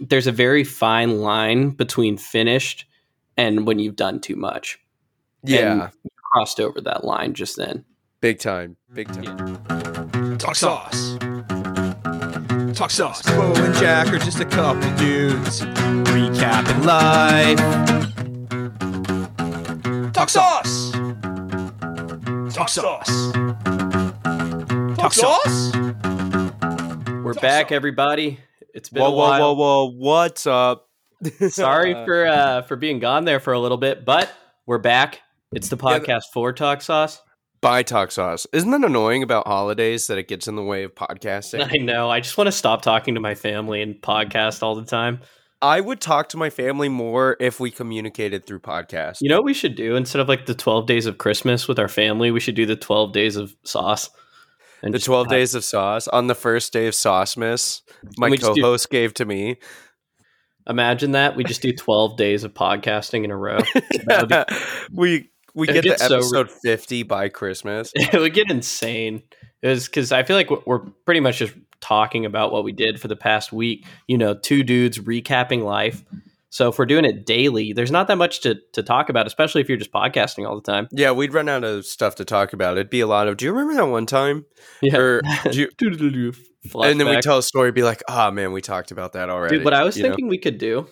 there's a very fine line between finished and when you've done too much. Yeah, And you crossed over that line just then. big time, big time. Talk sauce. Talk sauce. Bo and Jack are just a couple dudes recapping life. Talk sauce. Talk sauce. Talk sauce. We're Talk back, so. everybody. It's been Whoa, a whoa, whoa, whoa! What's up? Sorry for uh, for being gone there for a little bit, but we're back. It's the Yeah, podcast for Talk Sauce. Buy talk sauce. Isn't that annoying about holidays that it gets in the way of podcasting? I know. I just want to stop talking to my family and podcast all the time. I would talk to my family more if we communicated through podcast. You know what we should do instead of like the twelve days of Christmas with our family? We should do the twelve days of sauce. And the 12 have- days of sauce on the first day of Saucemas, my We just do- co-host gave to me. Imagine that we just do twelve days of podcasting in a row. Would we we It get to gets so episode 50 by Christmas. it would get insane. It was because I feel like we're pretty much just talking about what we did for the past week. You know, two dudes recapping life. So if we're doing it daily, there's not that much to, to talk about, especially if you're just podcasting all the time. Yeah, we'd run out of stuff to talk about. It'd be a lot of, do you remember that one time? Yeah. Or do you, and then we tell a story, be like, oh man, we talked about that already. Dude, what I was you know? thinking we could do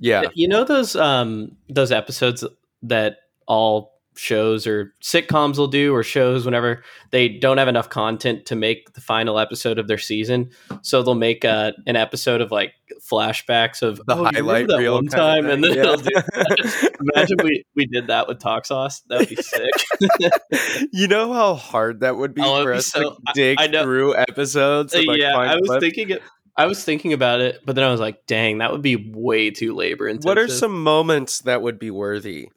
Yeah. You know those um those episodes that all shows or sitcoms will do or shows whenever they don't have enough content to make the final episode of their season. So they'll make uh, an episode of like flashbacks of The "Oh, highlight reel one time and then yeah. Imagine we, we did that with Talk Sauce. That would be sick. you know how hard that would be Oh, for us so- to dig I know. through episodes? And, like, yeah, I was clips? thinking it I was thinking about it, but then I was like, dang, that would be way too labor intensive. What are some moments that would be worthy?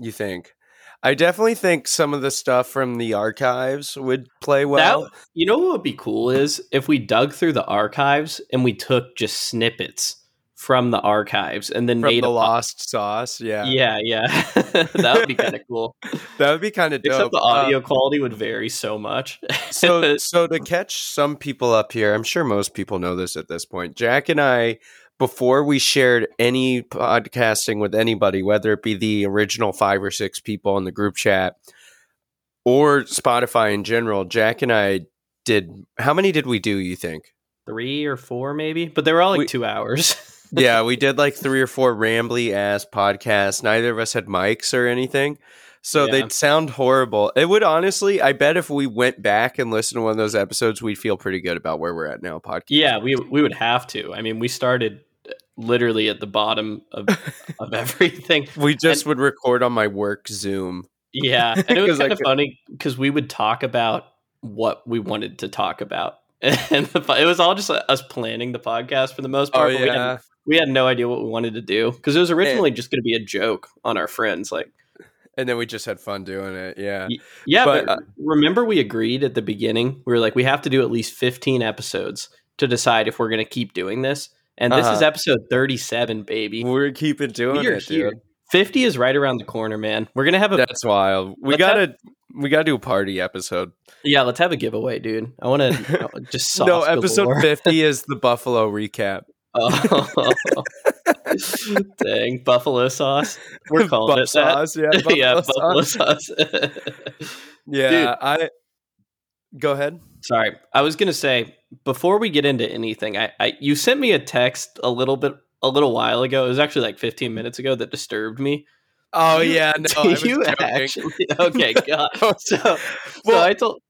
You think? I definitely think some of the stuff from the archives would play well. that, you know what would be cool is if we dug through the archives and we took just snippets from the archives and then from made the a lost sauce, yeah, Yeah, yeah, that would be kind of cool. that would be kind of dope. Except the audio um, quality would vary so much. so, so to catch some people up here, I'm sure most people know this at this point. Jack and I, before we shared any podcasting with anybody, whether it be the original five or six people in the group chat or Spotify in general, Jack and I did. How many did we do? You think? three or four, maybe, but they were all like We- two hours. yeah, we did like three or four rambly ass podcasts. Neither of us had mics or anything. So Yeah. they'd sound horrible. It would honestly, I bet if we went back and listened to one of those episodes, we'd feel pretty good about where we're at now, podcast. yeah, we we would have to. I mean, we started literally at the bottom of of everything. We just would record on my work Zoom. Yeah, and it was kind of could- funny because we would talk about what we wanted to talk about, and the, it was all just uh, us planning the podcast for the most Oh part. we, had, we had no idea what we wanted to do because it was originally just going to be a joke on our friends. Like, And then we just had fun doing it. Yeah. Yeah, But, but, uh, remember we agreed at the beginning. We were like, we have to do at least fifteen episodes to decide if we're going to keep doing this. And this is Uh-huh. episode thirty-seven, baby. We're keeping doing it, here. dude. Fifty is right around the corner, man. We're gonna have a That's wild. We gotta we gotta do a party episode. yeah. Let's have a giveaway, dude. I want to just sauce no, episode galore. fifty is the Buffalo recap. Oh, dang, buffalo sauce. We're calling Buff it that. sauce, yeah. Buffalo yeah, buffalo sauce. sauce. Yeah, I go ahead. Sorry, I was gonna say before we get into anything, I, I you sent me a text a little bit a little while ago. It was actually like 15 minutes ago that disturbed me. Oh You- yeah, no, I was you joking. actually okay? God. So, so Well, I told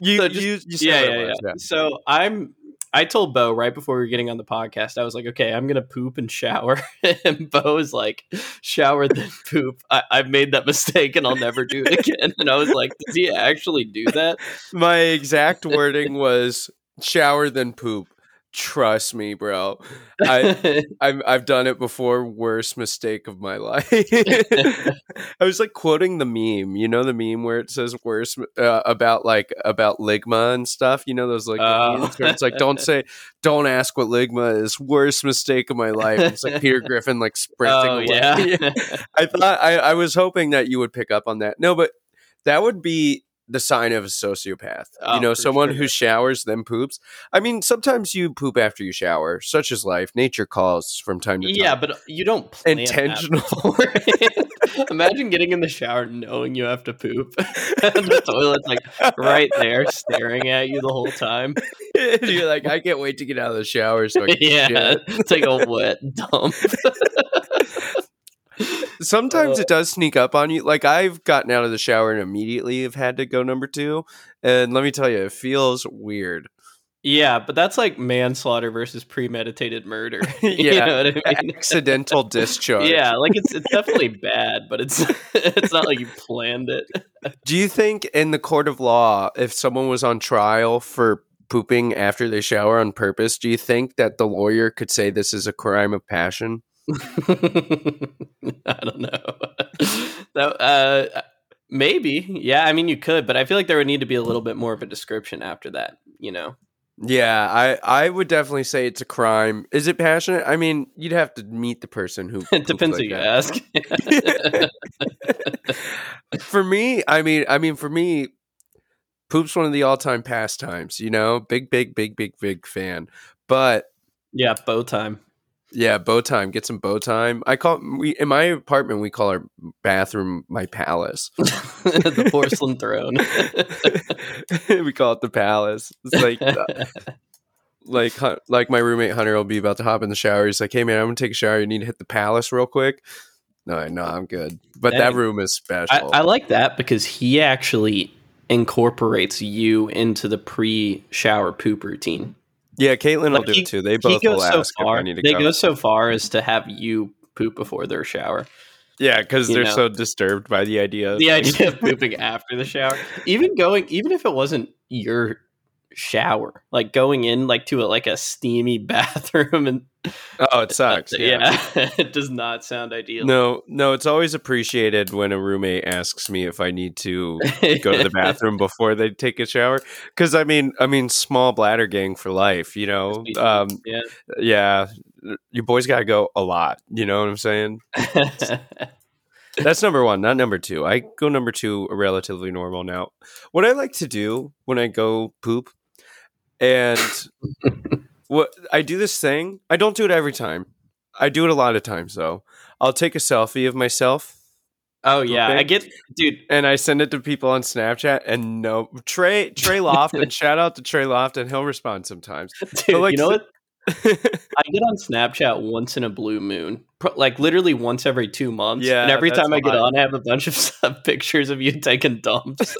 you, so just- you, you said yeah, yeah, yeah, So I'm. I told Bo right before we were getting on the podcast, I was like, okay, I'm gonna poop and shower. and Bo was like, shower then poop. I, I've made that mistake and I'll never do it again. And I was like, does he actually do that? My exact wording was shower then poop. Trust me, bro. I I've I've done it before. Worst mistake of my life. I was like quoting the meme. You know the meme where it says worst uh, about like about ligma and stuff. You know those like Oh. memes where it's like don't say don't ask what ligma is. Worst mistake of my life. It's like Peter Griffin like sprinting oh away. yeah. I thought I, I was hoping that you would pick up on that. No, but that would be the sign of a sociopath. Oh, you know, someone sure. who showers then poops. I mean, sometimes you poop after you shower. Such is life. Nature calls from time to time. Yeah, but uh, you don't plan intentional. Imagine getting in the shower knowing you have to poop. and the toilet's like right there staring at you the whole time. You're like, I can't wait to get out of the shower. So I can yeah. shit." Like a wet dump. Sometimes Uh, it does sneak up on you. Like I've gotten out of the shower and immediately have had to go number two. And let me tell you, it feels weird. Yeah, but that's like manslaughter versus premeditated murder. you Yeah. know what I mean? Accidental discharge. Yeah, like it's it's definitely bad, but it's it's not like you planned it. Do you think in the court of law, if someone was on trial for pooping after they shower on purpose, do you think that the lawyer could say this is a crime of passion? I don't know. that, uh, maybe, yeah. I mean, you could, but I feel like there would need to be a little bit more of a description after that. You know? Yeah, I, I would definitely say it's a crime. Is it passionate? I mean, you'd have to meet the person who. It depends like who you that. ask. for me, I mean, I mean, for me, poop's one of the all-time pastimes. You know, big, big, big, big, big fan. But yeah, bow time. Yeah, bow time. Get some bow time. I call we in my apartment. We call our bathroom my palace. the porcelain throne. we call it the palace. It's like uh, like like my roommate Hunter will be about to hop in the shower. He's like, "Hey man, I'm gonna take a shower. You need to hit the palace real quick." No, no, I'm good. But that Dang. room is I, special. I like that because he actually incorporates you into the pre-shower poop routine. Yeah, Caitlin will do he- it too. They both will so ask if I far. need to They go. go so far as to have you poop before their shower. yeah, because they're know. so disturbed by the idea. Of, The idea of pooping after the shower, even going, even if it wasn't your shower, like going in like to a, like a steamy bathroom and oh, it sucks. yeah, it does not sound ideal. No, no, it's always appreciated when a roommate asks me if I need to go to the bathroom before they take a shower. Because I mean, I mean, small bladder gang for life. You know, um, yeah. yeah, your boys got to go a lot. You know what I'm saying? That's number one, not number two. I go number two relatively normal now. What I like to do when I go poop, and what I do this thing, I don't do it every time. I do it a lot of times though. I'll take a selfie of myself oh yeah, I get, dude. and I send it to people on Snapchat. And no, Trey Trey Lofton, shout out to Trey Lofton. He'll respond sometimes. Dude, like, you know what? I get on Snapchat once in a blue moon, like literally once every two months. Yeah, and every time I get on, I have a bunch of pictures of you taking dumps.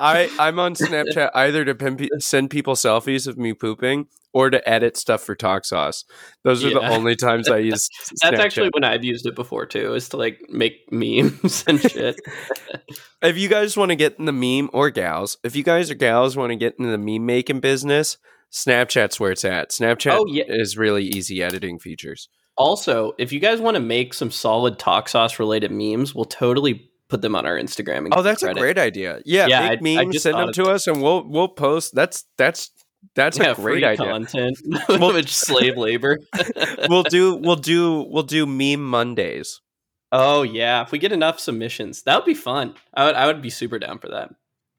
I I'm on Snapchat either to pin, send people selfies of me pooping or to edit stuff for Talk Sauce. Those are the only times I use. That's Snapchat. actually when I've used it before too, is to like make memes and shit. if you guys want to get in the meme or gals, if you guys are gals want to get into the meme making business, Snapchat's where it's at. Snapchat Oh, yeah. is really easy editing features. also, if you guys want to make some solid talk sauce related memes, we'll totally put them on our Instagram. Oh, that's a great idea. Yeah, Yeah, make I- I memes, just send them to us, and we'll we'll post. That's that's that's yeah, a great idea. content, Well- slave labor. we'll do we'll do we'll do meme Mondays. oh yeah, if we get enough submissions, that would be fun. I would I would be super down for that.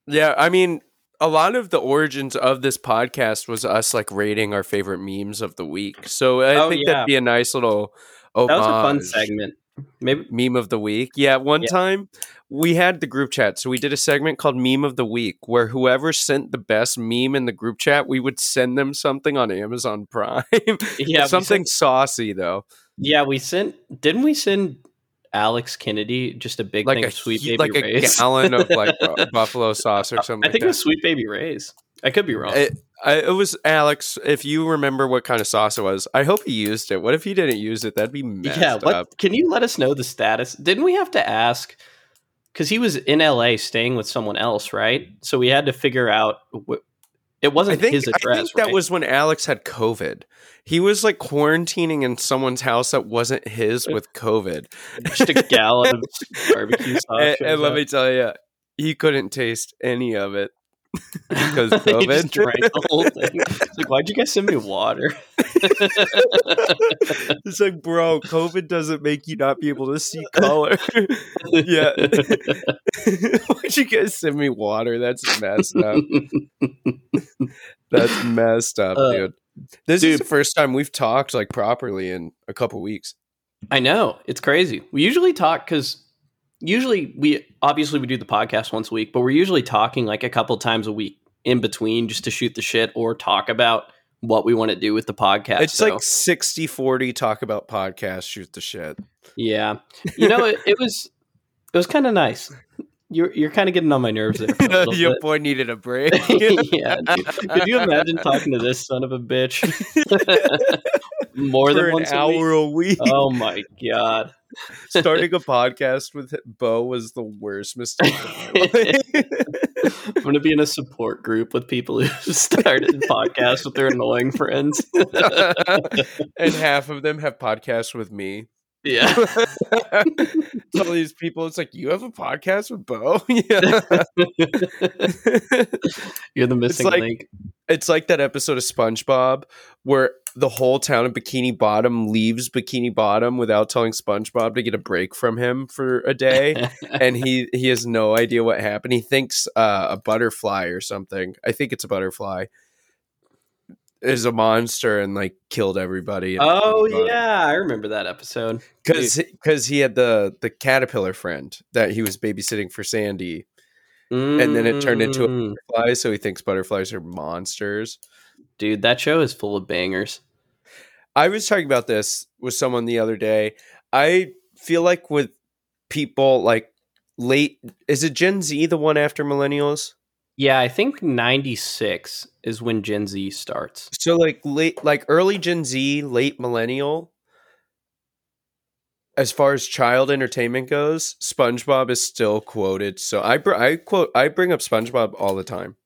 Yeah, I mean, a lot of the origins of this podcast was us like rating our favorite memes of the week. So I Oh, think yeah. that'd be a nice little That was a fun segment. Maybe meme of the week. Yeah, one Yeah. time we had the group chat, so we did a segment called meme of the week, where whoever sent the best meme in the group chat, we would send them something on Amazon Prime. yeah, something sent- saucy though, yeah, we sent. Didn't we send Alex Kennedy just a big like thing a of sweet baby like Ray's? a gallon of like buffalo sauce or something. I think like it was sweet baby Ray's. I could be wrong. It, I, it was Alex. If you remember what kind of sauce it was, I hope he used it. What if he didn't use it? That'd be messed yeah, what, up. can you let us know the status? Didn't we have to ask? Because he was in LA staying with someone else, right? So we had to figure out. Wh- it wasn't think, his address. I think that right? was when Alex had COVID. He was like quarantining in someone's house that wasn't his with COVID. just a gallon of barbecue sauce. and, and let up. me tell you, he couldn't taste any of it. Because COVID. drank the whole thing. It's like, why'd you guys send me water? it's like, bro, COVID doesn't make you not be able to see color. yeah. Why'd you guys send me water? That's messed up. That's messed up, Uh, dude. This is the first time we've talked like properly in a couple weeks. I know it's crazy. We usually talk because usually we obviously we do the podcast once a week, but we're usually talking like a couple times a week in between just to shoot the shit or talk about what we want to do with the podcast. It's So, like 60 40 talk about podcast, shoot the shit. yeah, you know, it, it was it was kind of nice. You're you're kind of getting on my nerves there. For a little Your bit. boy needed a break. yeah, dude. could you imagine talking to this son of a bitch more for than an once a week? hour a week? Oh my god! Starting a podcast with Bo was the worst mistake of my life. I'm going to be in a support group with people who started podcasts with their annoying friends. and half of them have podcasts with me. yeah. Some of these people, it's like, you have a podcast with Bo? yeah. You're the missing like- link. It's like that episode of SpongeBob where the whole town of Bikini Bottom leaves Bikini Bottom without telling SpongeBob to get a break from him for a day. and he he has no idea what happened. He thinks uh, a butterfly or something. I think it's a butterfly. Is a monster and like killed everybody. oh, yeah. I remember that episode. because because he had the the caterpillar friend that he was babysitting for Sandy, And then it turned into a- Mm. fly. So he thinks butterflies are monsters. Dude, that show is full of bangers. I was talking about this with someone the other day. I feel like with people like late, is it Gen Z the one after millennials? Yeah, I think 96 is when Gen Z starts. So like late, like early Gen Z, late millennial. As far as child entertainment goes, SpongeBob is still quoted. So I br- I quote I bring up SpongeBob all the time.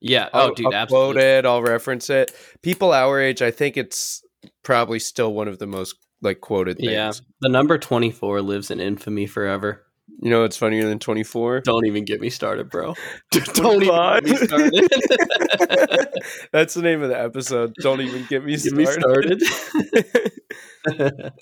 Yeah. I'll, oh, dude, I'll absolutely. quote it. I'll reference it. People our age, I think it's probably still one of the most like quoted things. Yeah. The number 24 lives in infamy forever. You know, it's funnier than twenty four. Don't even get me started, bro. Don't even get me started. That's the name of the episode. Don't even get me Get me started. started.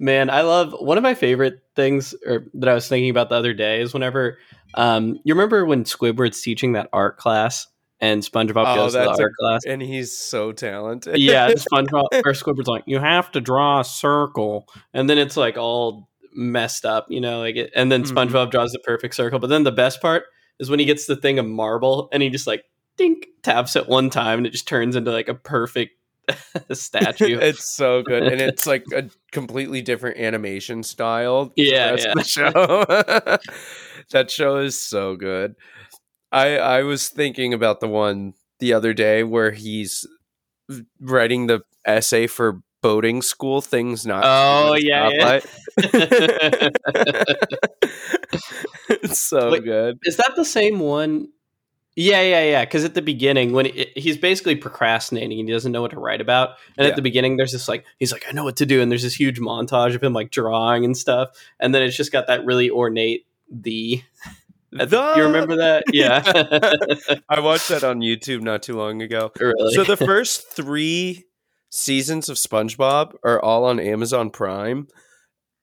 Man, I love one of my favorite things or that I was thinking about the other day is whenever um you remember when Squidward's teaching that art class and SpongeBob Oh, goes to the that's a- class. and he's so talented. yeah, SpongeBob or Squidward's like, you have to draw a circle, and then it's like all messed up, you know, like it, and then Mhm. SpongeBob draws the perfect circle. But then the best part is when he gets the thing of marble and he just like dink taps it one time and it just turns into like a perfect statue. it's so good, and it's like a completely different animation style. Yeah, yeah. the show. that show is so good. I I was thinking about the one the other day where he's writing the essay for boating school things not. Oh, yeah, yeah. it's so Wait, good. Is that the same one? Yeah, yeah, yeah. Because at the beginning, when it, he's basically procrastinating and he doesn't know what to write about, and Yeah. at the beginning, there's this like he's like, I know what to do, and there's this huge montage of him like drawing and stuff, and then it's just got that really ornate the. Uh, the- You remember that? Yeah. I watched that on YouTube not too long ago. really. So the first three seasons of SpongeBob are all on Amazon Prime,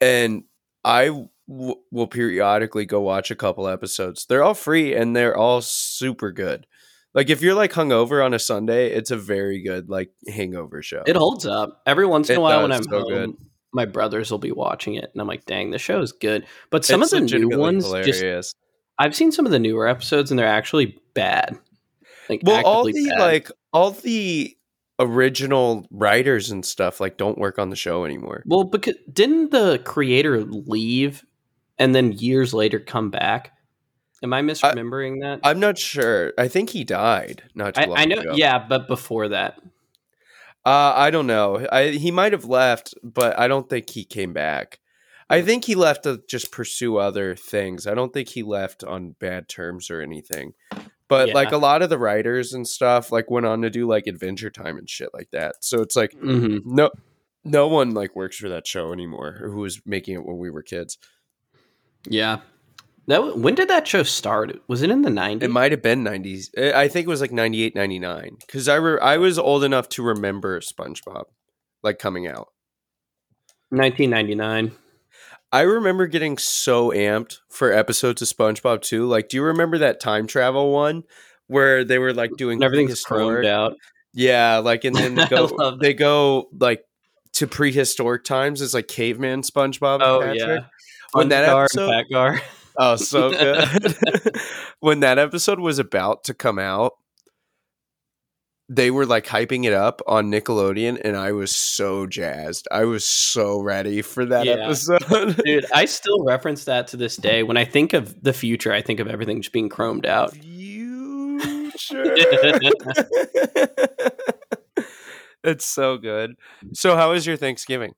and I w- will periodically go watch a couple episodes. They're all free and they're all super good. Like if you're like hungover on a Sunday, it's a very good like hangover show. it holds up every once in a while when I'm so home. good. My brothers will be watching it, and I'm like, "Dang, the show is good." But some It's of the new ones, just hilarious. I've seen some of the newer episodes, and they're actually bad. Like, well, all the bad. like all the original writers and stuff like don't work on the show anymore. Well, because didn't the creator leave and then years later come back? Am I misremembering that? I'm not sure. I think he died not too I, I know, ago. yeah, but before that, Uh, I don't know. I, he might have left, but I don't think he came back. I think he left to just pursue other things. I don't think he left on bad terms or anything. But Yeah. like a lot of the writers and stuff like went on to do like Adventure Time and shit like that. So it's like Mhm. no no one like works for that show anymore or who was making it when we were kids. yeah, That when did that show start? Was it in the nineties? It might have been 90s. I think it was like 98, 99. Because I, re- I was old enough to remember SpongeBob like coming out. Nineteen ninety nine. I remember getting so amped for episodes of SpongeBob too. Like, do you remember that time travel one where they were like doing Everything's chromed out. Yeah, like and then they go they go like to prehistoric times as like caveman SpongeBob. Oh Patrick. yeah. When that Gar episode- and Fat Gar. Oh, so good. when that episode was about to come out, they were like hyping it up on Nickelodeon, and I was so jazzed. I was so ready for that Yeah. episode. Dude, I still reference that to this day. When I think of the future, I think of everything just being chromed out. Future. it's so good. So, how was your Thanksgiving?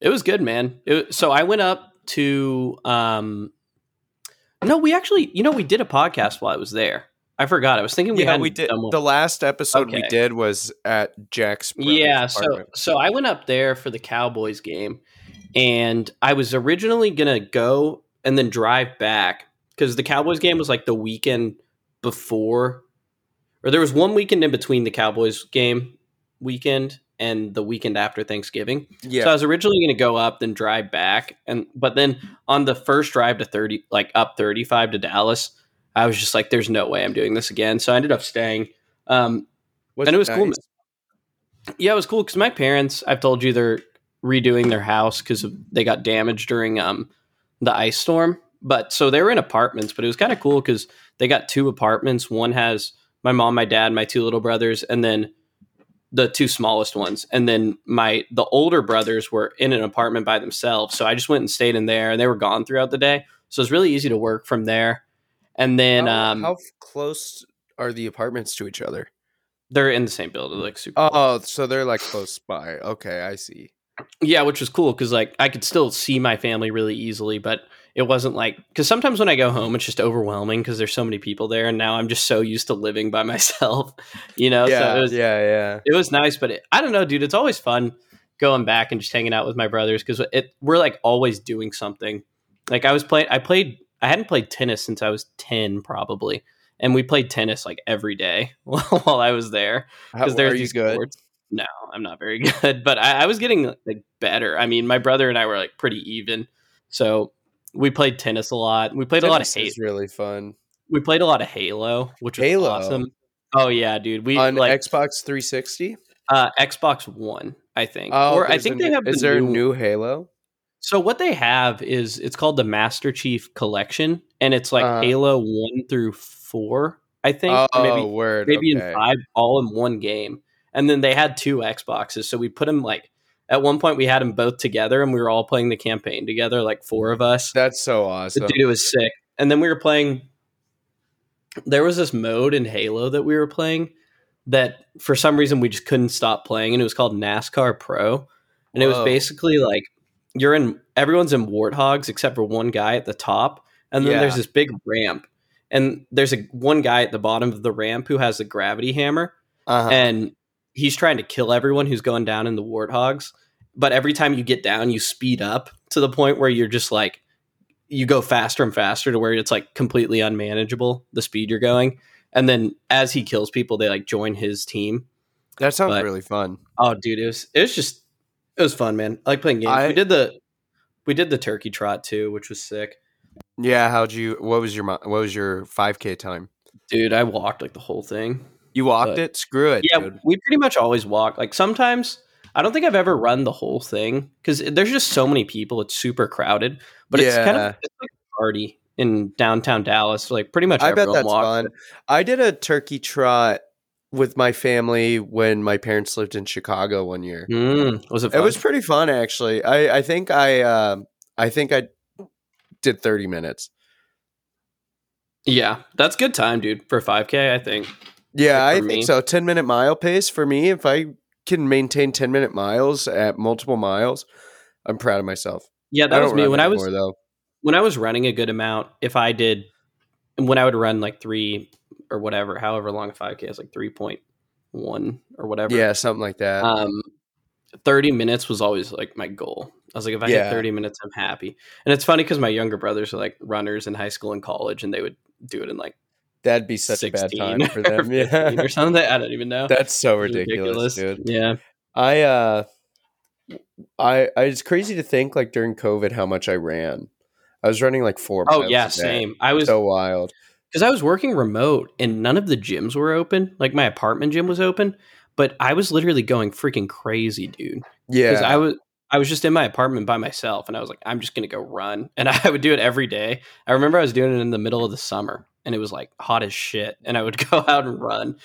It was good, man. It, so I went up to um No, we actually, you know, we did a podcast while I was there. I forgot. I was thinking we yeah, had we did. The last episode we did was at Jack's. Yeah, so so I went up there for the Cowboys game, and I was originally gonna go and then drive back because the Cowboys game was like the weekend before, or there was one weekend in between the Cowboys game weekend and the weekend after Thanksgiving. yeah, So I was originally going to go up, then drive back, and but then on the first drive to thirty, like up thirty five to Dallas, I was just like, "There's no way I'm doing this again." So I ended up staying. Um, and it was cool. yeah, it was cool because my parents, I've told you, they're redoing their house because they got damaged during um the ice storm. But so they were in apartments, but it was kind of cool because they got two apartments. One has my mom, my dad, my two little brothers, and then the two smallest ones. And then my the older brothers were in an apartment by themselves. So I just went and stayed in there, and they were gone throughout the day. So it's really easy to work from there. And then how, um, how close are the apartments to each other? they're in the same building, like super. Oh, so they're like close by. Okay, I see. Yeah, which was cool because like I could still see my family really easily, but it wasn't like because sometimes when I go home, it's just overwhelming because there's so many people there, and now I'm just so used to living by myself, you know. yeah, so it was yeah, yeah. it was nice, but it, I don't know, dude. It's always fun going back and just hanging out with my brothers because it we're like always doing something. Like I was playing, I played, I hadn't played tennis since I was ten probably, and we played tennis like every day while I was there How, because there's are you these good? sports. No, I'm not very good, but I, I was getting like better. I mean, my brother and I were like pretty even, so we played tennis a lot. We played a lot of Tennis Halo. is really fun We played a lot of Halo, which was Halo? awesome. Oh yeah, dude. We on like Xbox 360. uh, Xbox One, I think, Oh, or I a think they have. Is the there a new, new Halo? So what they have is it's called the Master Chief Collection, and it's like Uh-huh. Halo one through four, I think. Oh, or maybe word. maybe okay. in five, all in one game. And then they had two Xboxes, so we put them like at one point we had them both together, and we were all playing the campaign together, like four of us. That's so awesome. dude, it was sick. And then we were playing. There was this mode in Halo that we were playing that for some reason we just couldn't stop playing, and it was called NASCAR Pro, and it was basically like you're in everyone's in warthogs except for one guy at the top, and then Yeah. there's this big ramp, and there's a one guy at the bottom of the ramp who has a gravity hammer, Uh-huh. and he's trying to kill everyone who's going down in the warthogs. But every time you get down, you speed up to the point where you're just like you go faster and faster to where it's like completely unmanageable the speed you're going. And then as he kills people, they like join his team. that sounds but- really fun. Oh, dude, it was it was just it was fun, man. I like playing games. I- we did the we did the turkey trot too, which was sick. Yeah, how'd you? What was your what was your 5K time? Dude, I walked like the whole thing. You walked But- it. Screw it, yeah, dude. we pretty much always walk. Like sometimes I don't think I've ever run the whole thing because there's just so many people. It's super crowded, but it's kind of it's like a party in downtown Dallas. Like pretty much I bet that's fun. I did a turkey trot with my family when my parents lived in Chicago one year. Mm, was it? Fun? It was pretty fun, actually. I I think I uh, I think I did 30 minutes. yeah, that's good time, dude, for 5K. I think. Yeah, Like I for think me. so. 10 minute mile pace for me. If I can maintain 10 minute miles at multiple miles, I'm proud of myself. Yeah, that was me when I was though. when I was running a good amount. If I did, when I would run like three or whatever, however long a 5K is, like three point one or whatever. Yeah, something like that. Um, 30 minutes was always like my goal. I was like, if I Yeah. hit 30 minutes, I'm happy. And it's funny because my younger brothers are like runners in high school and college, and they would do it in like That'd be such a bad time for them. 15 Yeah. or something. I don't even know. That's so It's ridiculous, dude. Yeah. I uh I I it's crazy to think like during COVID how much I ran. I was running like four Oh miles yeah, a day. same. I was So wild. Because I was working remote and none of the gyms were open. Like my apartment gym was open, but I was literally going freaking crazy, dude. Because Yeah. I was I was just in my apartment by myself, and I was like, I'm just gonna go run, and I would do it every day. I remember I was doing it in the middle of the summer, and it was like hot as shit, and I would go out and run.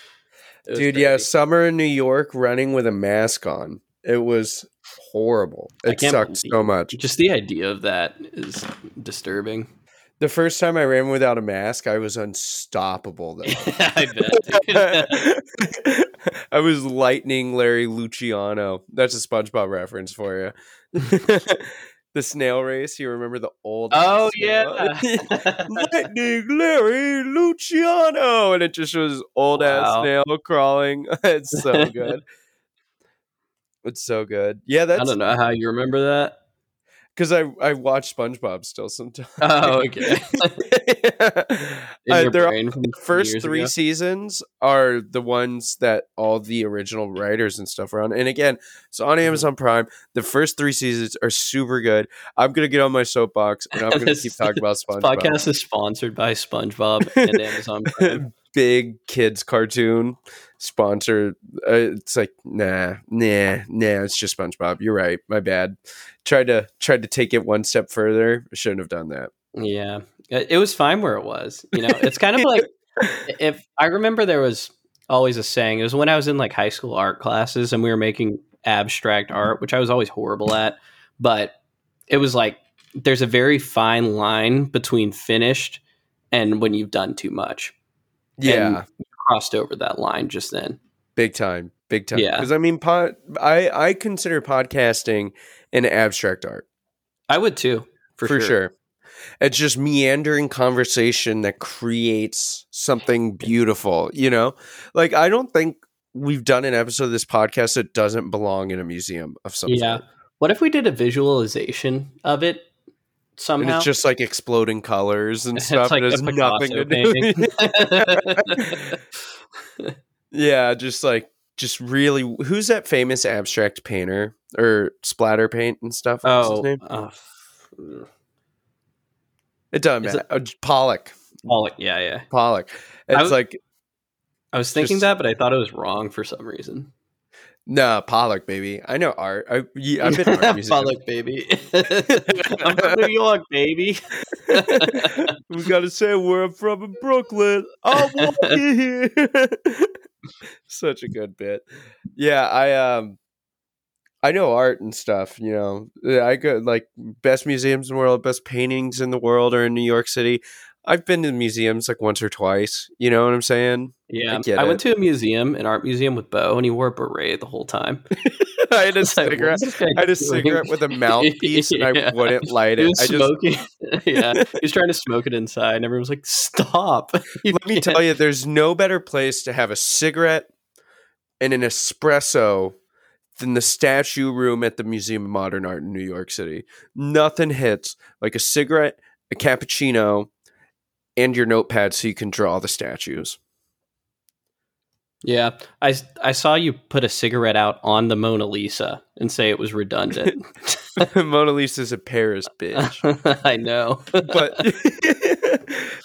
Dude, yeah, summer in New York running with a mask on. It was horrible. It sucked so much. Just the idea of that is disturbing. The first time I ran without a mask, I was unstoppable though. I bet. I was lightning Larry Luciano. That's a SpongeBob reference for you. the snail race. You remember the old? oh yeah. lightning Larry Luciano, and it just was old ass Wow. snail crawling. it's so good. it's so good. Yeah, I don't know how you remember that. Because I I watch SpongeBob still sometimes. Oh, okay. Uh, your they're all- brain from the first three ago? seasons are the ones that all the original writers and stuff are on. And again, it's on Mm-hmm. Amazon Prime. The first three seasons are super good. I'm gonna get on my soapbox and I'm gonna keep talking about This SpongeBob. podcast is sponsored by SpongeBob and Amazon Prime. Big kids cartoon sponsor. Uh, it's like nah, nah, nah. It's just SpongeBob. You're right. My bad. Tried to tried to take it one step further. I shouldn't have done that. Yeah, it was fine where it was. You know, it's kind of like if I remember there was always a saying. It was when I was in like high school art classes and we were making abstract art, which I was always horrible at. But it was like there's a very fine line between finished and when you've done too much. Yeah. you crossed over that line just then. Big time, big time. Yeah. because I mean, pod, I I consider podcasting an abstract art I would too, for, for, sure. sure. It's just meandering conversation that creates something beautiful. You know, like I don't think we've done an episode of this podcast that doesn't belong in a museum of some Yeah. sort. What if we did a visualization of it And it's just like exploding colors and stuff. like it has nothing to do. yeah, just like just really. Who's that famous abstract painter or splatter paint and stuff? What's his oh, name? uh, It doesn't matter. Uh, Pollock. Pollock. Yeah, yeah. Pollock. I It's was- like I was thinking Just- that, but I thought it was wrong for some reason. No Pollock, baby. I know art. I, yeah, I've been art museum. Pollock, baby. I'm from New York, baby. we gotta say where I'm from in Brooklyn. I'm walking here. Such a good bit. Yeah, I um I know art and stuff, you know. I go like best museums in the world, best paintings in the world are in New York City. I've been to museums like once or twice. You know what I'm saying? Yeah, I I, went to a museum, an art museum with Bo, and he wore a beret the whole time. I had a like, cigarette. guy I had a cigarette with a mouthpiece and I wouldn't light He it. was I just smoking. yeah, he was trying to smoke it inside, and everyone was like, "Stop!" You let me can't." tell you, there's no better place to have a cigarette and an espresso than the statue room at the Museum of Modern Art in New York City. Nothing hits like a cigarette, a cappuccino, and your notepad so you can draw the statues. Yeah, I I saw you put a cigarette out on the Mona Lisa and say it was redundant. Mona Lisa's a Paris bitch. I know, But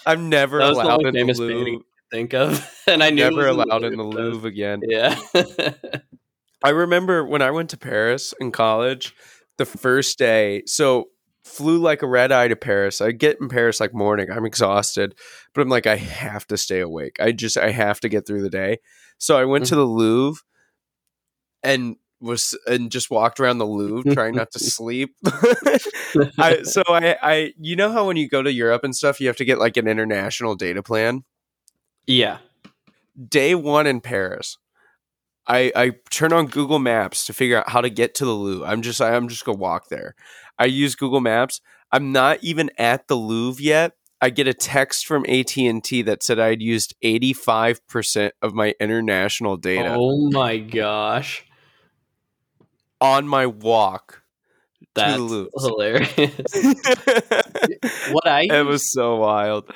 I'm never the allowed only in the Louvre. think of, and I Never allowed in the Louvre again. Yeah, I remember when I went to Paris in college, the first day, so flew like a red eye to Paris. I get in Paris like morning. I'm exhausted, but I'm like, I have to stay awake. I just, I have to get through the day. So I went to mm-hmm. the Louvre and was, and just walked around the Louvre trying not to sleep. I, so I, I, you know how when you go to Europe and stuff, you have to get like an international data plan? yeah. day one in Paris, I I turn on Google Maps to figure out how to get to the Louvre. I'm just I'm just gonna walk there. I use Google Maps. I'm not even at the Louvre yet. I get a text from AT and T that said I'd used 85 percent of my international data Oh my gosh. on my walk That's hilarious. what I it was so wild.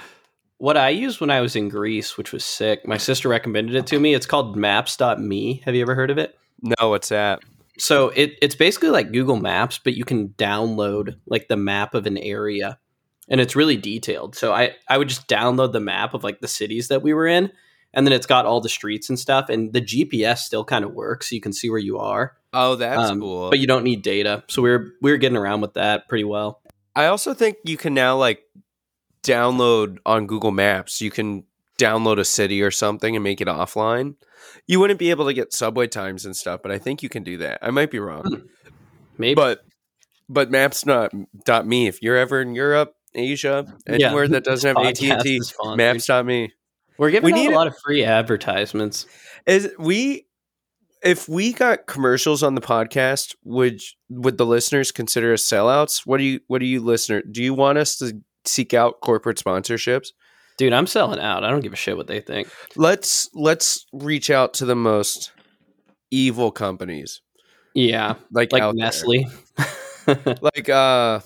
what I used when I was in Greece, which was sick. My sister recommended it to me. It's called Maps.me. Have you ever heard of it? No, what's that? So it, it's basically like Google Maps, but you can download like the map of an area, and it's really detailed. So I I would just download the map of like the cities that we were in, and then it's got all the streets and stuff, and the GPS still kind of works, so you can see where you are. Oh, that's Um, cool. but you don't need data. So we are we are getting around with that pretty well. I also think you can now like download on Google Maps. You can download a city or something and make it offline. You wouldn't be able to get subway times and stuff, but I think you can do that. I might be wrong. Hmm. Maybe But but maps not dot me. If you're ever in Europe, Asia, Yeah. anywhere that doesn't have AT and T, maps dot me. we're giving we need a lot of free advertisements. Is we if we got commercials on the podcast, would would the listeners consider us sellouts? What do you what do you listener do you want us to seek out corporate sponsorships? Dude, I'm selling out. I don't give a shit what they think. Let's let's reach out to the most evil companies Yeah, like like. Nestle. like uh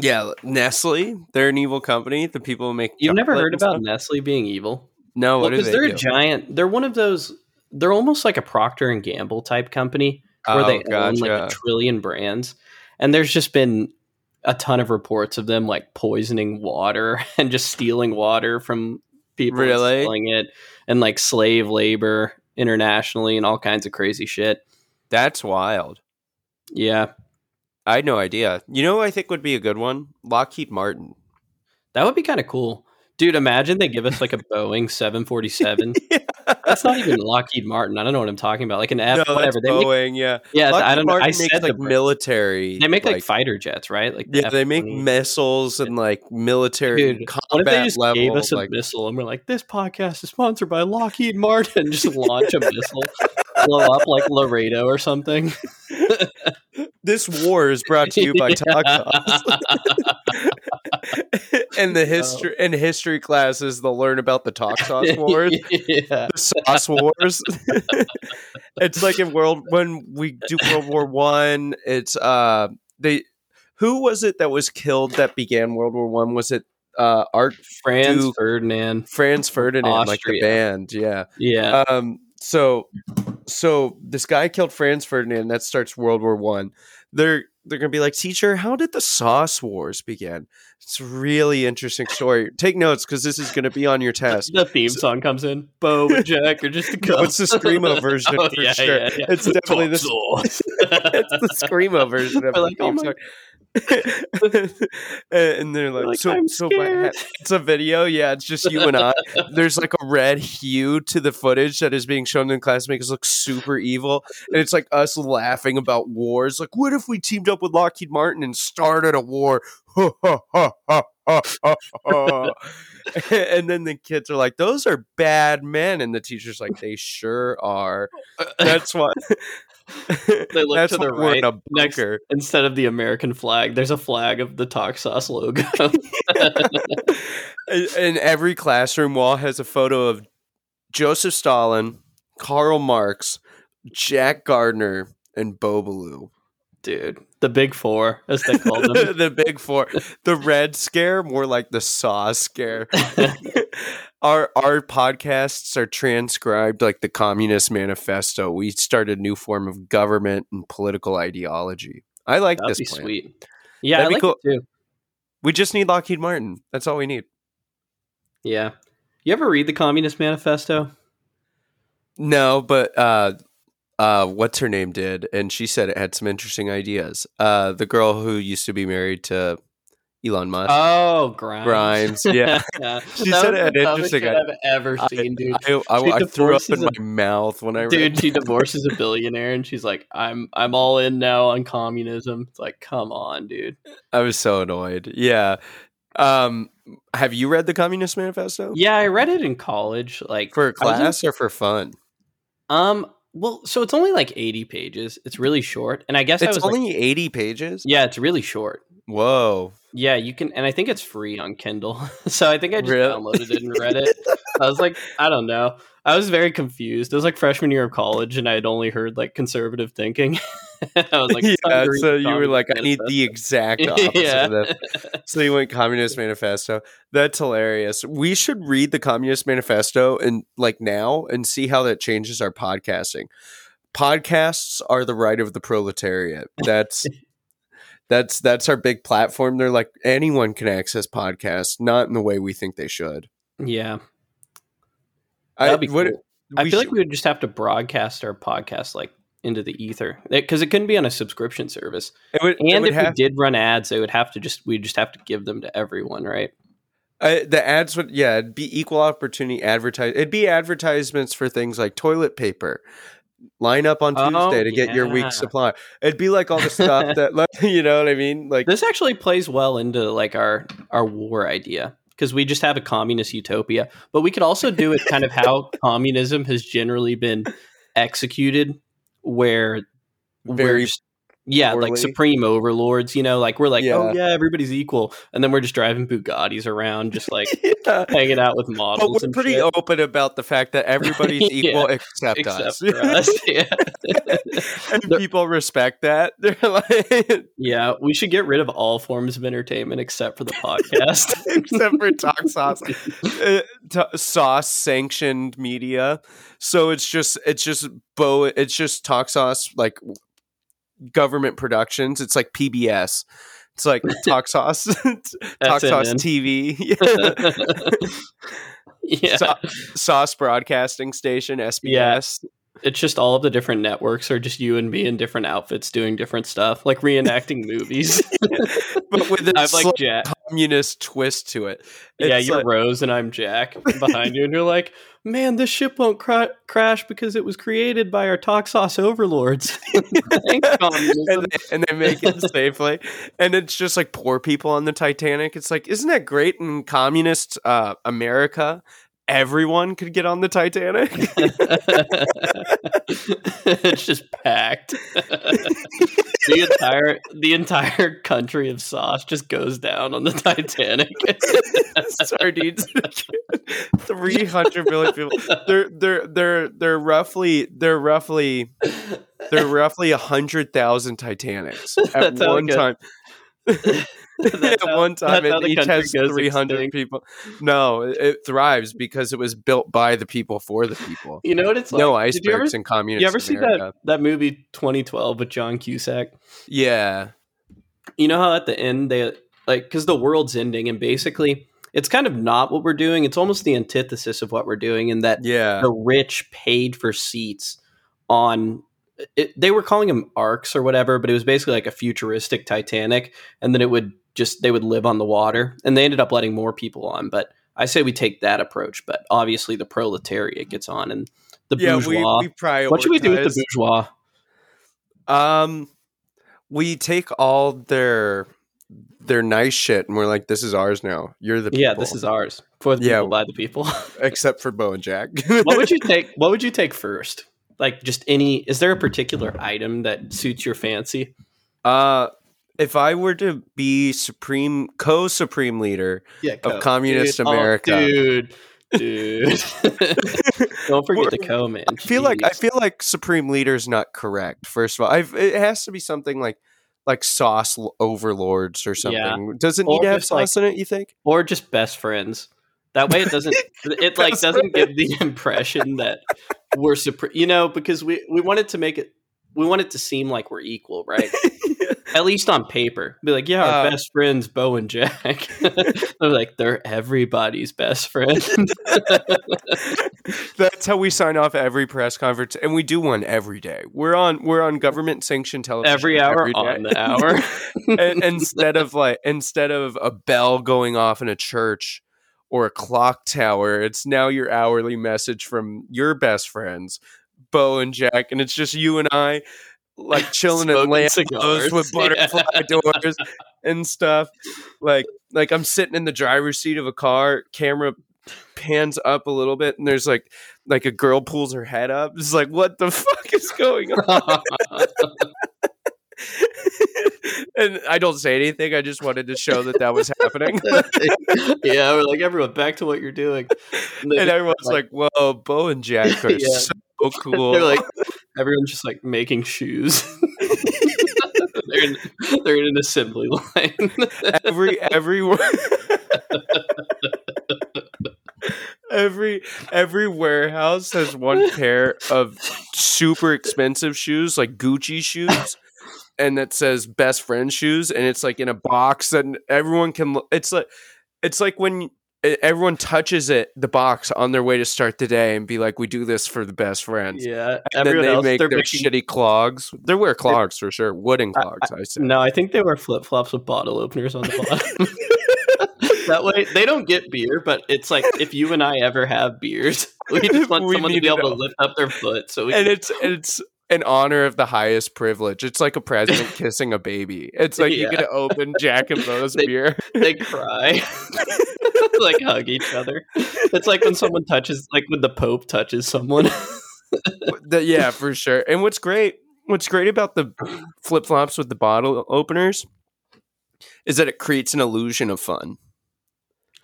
yeah Nestle. They're an evil company. The people who make You've never heard about stuff. Nestle being evil? no Well, because they they're do? a giant. They're one of those. They're almost like a Procter and Gamble type company where Oh, they own like a trillion brands, and there's just been a ton of reports of them like poisoning water and just stealing water from people, and Really? selling it, and like slave labor internationally and all kinds of crazy shit. That's wild. Yeah, I had no idea. You know, I think would be a good one. Lockheed Martin. that would be kind of cool. Dude, imagine they give us like a Boeing 747. That's not even Lockheed Martin. I don't know what I'm talking about. Like an F, no, whatever. that's They make, Boeing. yeah, yeah, Lockheed I don't know. Martin I said like the, military. they make like, fighter jets, right? Like yeah, they make missiles and like military Dude, combat What if they just level. gave us a like, missile and we're like, this podcast is sponsored by Lockheed Martin? Just launch a missile, blow up like Laredo or something. this war is brought to you by Yeah. And the history in history classes, they'll learn about the Talk Sauce Wars. yeah. the sauce wars. it's like in world when we do World War One. It's uh they who was it that was killed that began World War One? Was it uh Art Franz Duke. Ferdinand. Franz Ferdinand, like the band? Yeah. Yeah. Um. So so this guy killed Franz Ferdinand. That starts World War One. They're they're gonna be like, teacher, how did the sauce wars begin? It's a really interesting story. Take notes because this is gonna be on your test. the theme song comes in. Bo and Jack are just a No, it's the screamo version Oh, for yeah, sure. yeah, yeah. It's definitely the it's the screamo version of We're the like, oh my- song. and they're like, like, so, "I'm so my scared." ha- it's a video. Yeah, it's just you and I. There's like a red hue to the footage that is being shown in class to make us look super evil. And it's like us laughing about wars. Like, what if we teamed up with Lockheed Martin and started a war? and then the kids are like, those are bad men. And the teacher's like, they sure are. That's why. They look That's to the why we're in right next- Instead of the American flag, there's a flag of the Talk Sauce logo. And- and every classroom wall has a photo of Joseph Stalin, Karl Marx, Jack Gardner, and Bobaloo. Dude, the big four, as they call them. the big four. The red scare, more like the saw scare. our our podcasts are transcribed like the Communist Manifesto. We start a new form of government and political ideology. I like That'd this be plan. sweet. Yeah, That'd I be like cool. too. We just need Lockheed Martin. That's all we need. Yeah. You ever read the Communist Manifesto? No, but uh uh what's her name did and she said it had some interesting ideas. Uh the girl who used to be married to Elon Musk. Oh, Grimes. Grimes, yeah. she She said it had interesting I've ever seen, dude. I, I, She I threw up in divorces my mouth when I read Dude, she divorces a billionaire, and she's like, "I'm, I'm all in now on communism." It's like, come on, dude. I was so annoyed. Yeah. Um have you read the Communist Manifesto? Yeah, I read it in college, like For I in- class or for fun? Um, well, so it's only like 80 pages. It's really short, and I guess I It's like, only 80 pages? yeah, it's really short. Whoa. Yeah, you can, and I think it's free on Kindle. so I think I just Really? downloaded it and read it. I was like, I don't know. I was very confused. It was like freshman year of college, and I had only heard like conservative thinking. I was like, yeah, "Time to read so you were like, I need the exact opposite yeah. of that. So you went Communist Manifesto. That's hilarious. We should read the Communist Manifesto and like now and see how that changes our podcasting. Podcasts are the right of the proletariat. That's that's that's our big platform. They're like anyone can access podcasts, not in the way we think they should. yeah. I, That'd be what- cool. I feel should- like we would just have to broadcast our podcast like into the ether because it couldn't be on a subscription service. it would, And if have we did run ads, they would have to just we just have to give them to everyone, right? Uh, the ads would, yeah, it'd be equal opportunity advertise. It'd be advertisements for things like toilet paper. Line up on Oh, Tuesday to get your week's supply. It'd be like all the stuff that, you know what I mean? Like, This actually plays well into like our our war idea because we just have a communist utopia, but we could also do it kind of how communism has generally been executed, where Very yeah, like supreme overlords. You know, like we're like, oh Yeah. yeah, everybody's equal, and then we're just driving Bugattis around, just like yeah. hanging out with But models. we're and pretty shit. open about the fact that everybody's Yeah. equal except, except us. us. Yeah. and people respect that. They're like, yeah, we should get rid of all forms of entertainment except for the podcast. except for talk sauce uh, t- sauce sanctioned media so it's just it's just bo it's just talk sauce like government productions it's like pbs it's like talk sauce talk sauce tv yeah. Sa- sauce broadcasting station sbs it's just all of the different networks are just you and me in different outfits doing different stuff, like reenacting movies. but with a I'm like Jack. Communist twist to it yeah, you're like- Rose and I'm Jack behind you, and you're like, man, this ship won't cra- crash because it was created by our talk sauce overlords. Thanks, and, they, and they make it safely. And it's just like poor people on the Titanic. It's like, isn't that great in communist uh, America? Everyone could get on the Titanic. it's just packed. the entire the entire country of sauce just goes down on the Titanic. Sardines. Three hundred million people. They're they're they're they're roughly they're roughly they're roughly a hundred thousand Titanics at That's one time. At how- one time, it each has 300 extinct. people. No, it, it thrives because it was built by the people for the people. You know what it's like? no Did you ever, icebergs in communist you ever see that, that movie 2012 with John Cusack? Yeah. You know how at the end they like because the world's ending and basically it's kind of not what we're doing. It's almost the antithesis of what we're doing in that Yeah. the rich paid for seats on it, they were calling them arks or whatever but it was basically like a futuristic titanic and then it would just they would live on the water and they ended up letting more people on but i say we take that approach but obviously the proletariat gets on and the yeah, bourgeois we prioritize. what should we do with the bourgeois Um, we take all their their nice shit and we're like, this is ours now. You're the yeah this is ours for the Yeah. people by the people except for Bo and Jack. what would you take what would you take first like just any is there a particular item that suits your fancy uh, if I were to be supreme co-supreme leader, yeah Of communist Dude, oh, America. dude dude don't forget the co man I feel like I feel like supreme leader is not correct. First of all, I've, it has to be something like like sauce overlords or something. Does it need to have just, like- sauce in it? You think? or just best friends that way it doesn't it like doesn't give the impression that we're supreme you know because we we wanted to make it we want it to seem like we're equal right? At least on paper. Be like yeah our Uh, best friends bo and jack. They're like they're everybody's best friend That's how we sign off every press conference, and we do one every day. We're on we're on government sanctioned television every hour on the hour. And instead of like instead of a bell going off in a church or a clock tower, it's now your hourly message from your best friends, Bo and Jack, and it's just you and I, like chilling in Smoking Lambos with butterfly Yeah. doors and stuff. Like like I'm sitting in the driver's seat of a car, camera pans up a little bit, and there's like like a girl pulls her head up. It's like what the fuck is going on? and I don't say anything. I just wanted to show that that was happening. yeah, we're like everyone back to what you're doing. And, and everyone's like, like, "Whoa, Bo and Jack are yeah. so cool." They're like, everyone's just like making shoes. they're in, they're in an assembly line. every every every every warehouse has one pair of super expensive shoes, like Gucci shoes, and that says best friend shoes, and it's like in a box and everyone can. It's like it's like when everyone touches it, the box on their way to start the day, and be like, "We do this for the best friends." Yeah, and then they else, make their making... shitty clogs. They wear clogs for sure, wooden clogs. I, I, I say. No, I think they wear flip flops with bottle openers on the bottom. that way they don't get beer, but it's like if you and I ever have beers, we just want we someone to be able to lift up their foot. So and it's it's an honor of the highest privilege. It's like a president kissing a baby. It's like yeah. you get to open Jack and Bo's they, beer. They cry, like hug each other. It's like when someone touches, like when the Pope touches someone. the, yeah, for sure. And what's great, what's great about the flip flops with the bottle openers is that it creates an illusion of fun.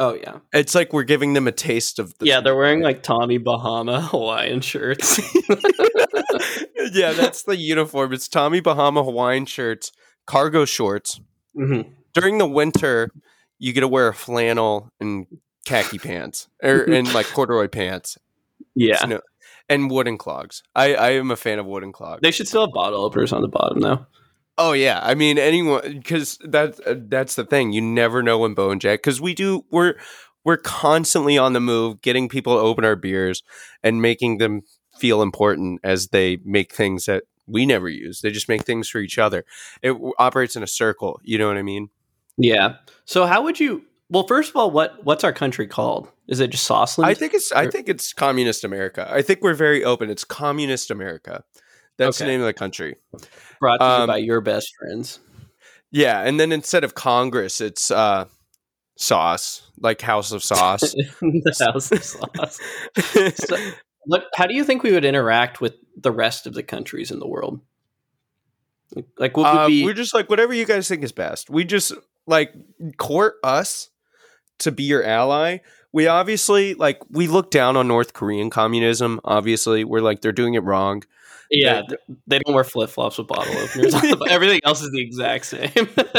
Oh yeah, it's like we're giving them a taste of. The yeah, they're wearing like Tommy Bahama Hawaiian shirts. yeah, that's the uniform. It's Tommy Bahama Hawaiian shirts, cargo shorts. Mm-hmm. During the winter, you get to wear a flannel and khaki pants, or and like corduroy pants. Yeah, Snow, and wooden clogs. I I am a fan of wooden clogs. They should still have bottle openers on the bottom though. Oh yeah, I mean anyone because that uh, that's the thing. You never know when Bo and Jack because we do we're we're constantly on the move, getting people to open our beers and making them feel important as they make things that we never use. They just make things for each other. It operates in a circle. You know what I mean? Yeah. So how would you? Well, first of all, what what's our country called? Is it just Sauceland? I think it's I think it's communist America. I think we're very open. It's communist America. That's okay. the name of the country. Brought to um, you by your best friends. Yeah, and then instead of Congress, it's uh, sauce, like House of Sauce. the House of Sauce. so, what? How do you think we would interact with the rest of the countries in the world? Like, what would uh, be? We're just like whatever you guys think is best. We just like court us to be your ally. We obviously like we look down on North Korean communism. Obviously, we're like they're doing it wrong. Yeah, they don't wear flip flops with bottle openers. Everything else is the exact same.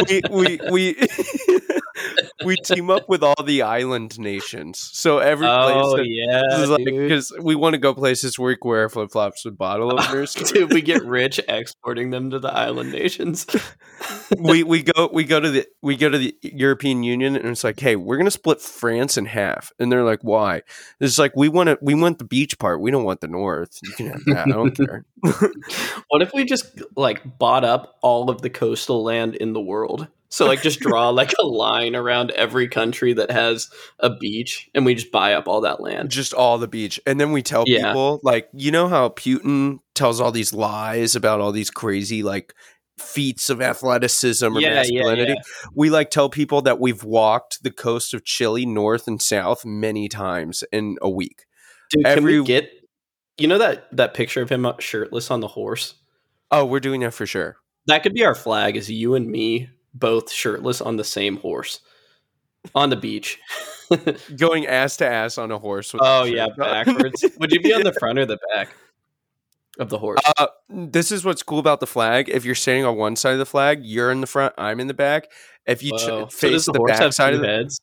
we we we we team up with all the island nations. So every oh, place, yeah, like because we want to go places where we wear flip flops with bottle openers. Dude, we get rich exporting them to the island nations. we we go we go to the we go to the European Union and it's like, hey, we're gonna split France in half, and they're like, why? It's like we want to we want the beach part. We don't want the north. You can have that. I don't care. what if we just like bought up all of the coastal land in the world? So like just draw like a line around every country that has a beach and we just buy up all that land. Just all the beach. And then we tell yeah. people like you know how Putin tells all these lies about all these crazy like feats of athleticism or yeah, masculinity. Yeah, we like tell people that we've walked the coast of Chile north and south many times in a week. Dude, Every, can we get you know that that picture of him uh, shirtless on the horse? Oh, we're doing that for sure. That could be our flag is you and me both shirtless on the same horse on the beach. Going ass to ass on a horse. oh yeah, backwards. Would you be on the front or the back of the horse? Uh, this is what's cool about the flag. If you're standing on one side of the flag, you're in the front. I'm in the back. If you ch- face the, the back side of the heads.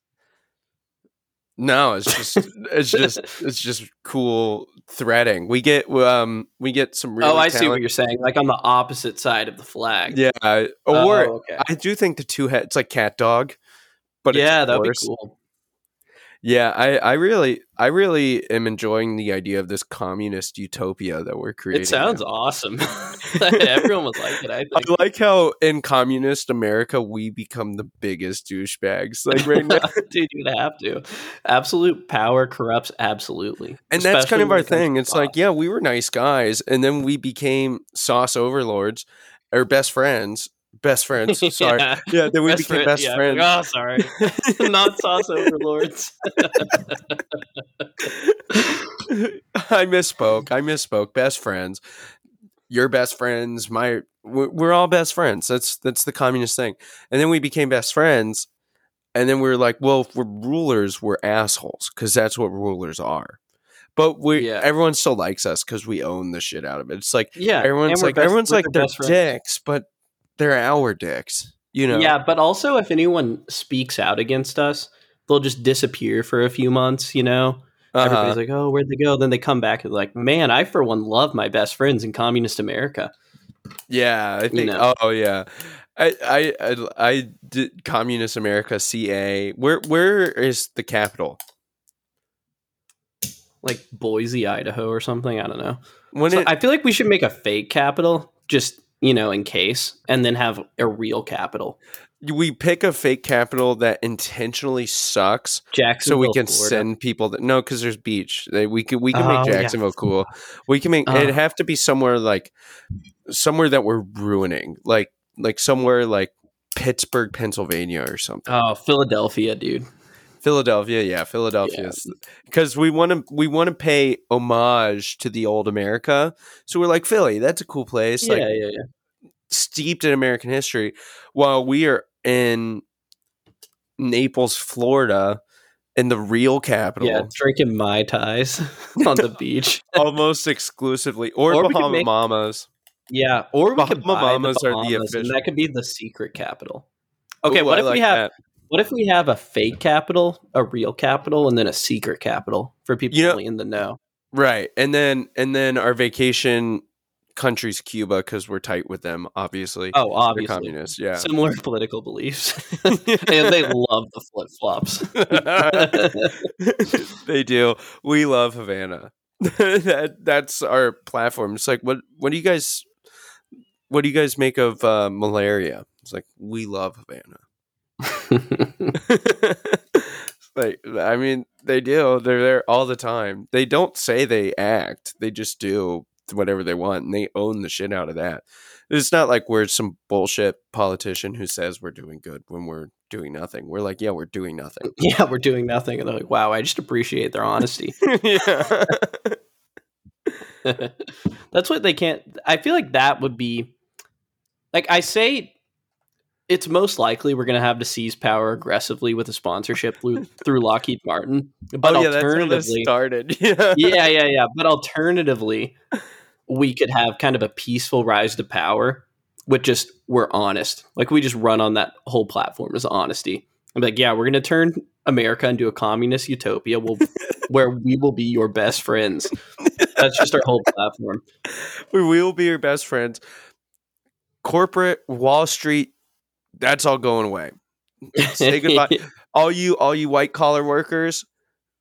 No, it's just it's just it's just cool threading. We get um we get some really Oh, I see what you're saying. Like on the opposite side of the flag. Yeah. Or oh, okay. I do think the two heads like cat dog. But yeah, that'd be cool. Yeah, I, I really I really am enjoying the idea of this communist utopia that we're creating. It sounds now. awesome. Everyone would like it. I. I like how in communist America we become the biggest douchebags. Like right now, dude, you'd have to. Absolute power corrupts absolutely, and that's kind of our thing. It's like, yeah, we were nice guys, and then we became sauce overlords or best friends, best friends. Sorry. Yeah, yeah then we best became friend, best yeah. friends. Oh, sorry. Not sauce overlords. I misspoke. I misspoke. Best friends. your best friends, my we're, we're all best friends. That's that's the communist thing. And then we became best friends, and then we were like, well, if we're rulers, we're assholes because that's what rulers are. But we Yeah. everyone still likes us because we own the shit out of it. It's like Yeah, everyone's like best- everyone's like they're friends. dicks, but they're our dicks. You know? Yeah, but also if anyone speaks out against us, they'll just disappear for a few months. You know, Uh-huh. everybody's like, "Oh, where'd they go?" Then they come back and like, "Man, I for one love my best friends in communist America." Yeah, I think. know. Oh, yeah. I, I I I did communist America CA. Where where is the capital? Like Boise, Idaho, or something. I don't know. When So it, I feel like we should make a fake capital, just you know, in case, and then have a real capital. we pick a fake capital that intentionally sucks, so we can Florida. send people that no, because there's beach. They, we can we can Oh, make yeah. Jacksonville cool. We can make Oh. Uh. it have to be somewhere like somewhere that we're ruining, like like somewhere like Pittsburgh, Pennsylvania, or something. Oh, Philadelphia, dude. Philadelphia, yeah, Philadelphia, because we want to we want to pay homage to the old America. So we're like Philly, that's a cool place, yeah, like yeah, yeah. steeped in American history, while we are in Naples, Florida, in the real capital, Yeah, drinking mai tais on the beach. almost exclusively, or, Or Bahama make- Mamas. Yeah, or Bahama Mamas the are the Bahamas, and official- that could be the secret capital. Oh, okay, Ooh, what I if like we have that. What if we have a fake capital, a real capital, and then a secret capital for people You know- only in the know? right? And then and then our vacation country's Cuba because we're tight with them, obviously. Oh, They're obviously, communists, yeah. similar political beliefs, and they love the flip flops. they do. We love Havana. that that's our platform. It's like what what do you guys what do you guys make of uh, malaria? It's like we love Havana. like I mean, they do. They're there all the time. They don't say they act. They just do whatever they want, and they own the shit out of that. It's not like we're some bullshit politician who says we're doing good when we're doing nothing. We're like, yeah, we're doing nothing. yeah, we're doing nothing, and they're like, "Wow, I just appreciate their honesty." yeah. That's what they can't. I feel like that would be like I say. It's most likely we're going to have to seize power aggressively with a sponsorship through, through Lockheed Martin. But oh yeah, alternatively, started. Yeah. yeah, yeah. But alternatively, we could have kind of a peaceful rise to power with just we're honest. Like we just run on that whole platform as honesty. I'm like, yeah, we're gonna turn America into a communist utopia we'll, where we will be your best friends. That's just our whole platform. we will be your best friends. Corporate Wall Street, that's all going away. Say goodbye. all you all you white collar workers,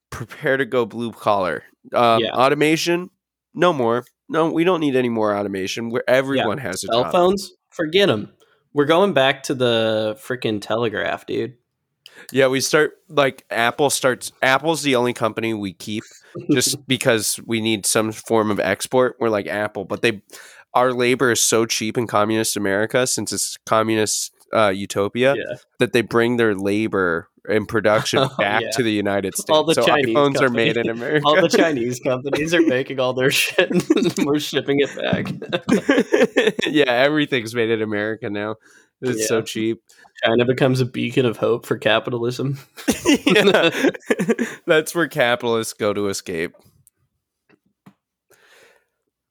prepare to go blue collar. Um, Yeah. Automation, no more. No, we don't need any more automation. Where everyone has a Cell job. phones, forget them. We're going back to the freaking telegraph, dude. Yeah, we start like Apple starts. Apple's the only company we keep just because we need some form of export. We're like Apple, but they our labor is so cheap in communist America since it's communist uh, utopia Yeah. that they bring their labor and production Oh, back yeah. to the United States. All the so Chinese iPhones are made in America. All the Chinese companies are making all their shit. and We're shipping it back. yeah, everything's made in America now. It's so Yeah. cheap. China becomes a beacon of hope for capitalism. yeah. That's where capitalists go to escape.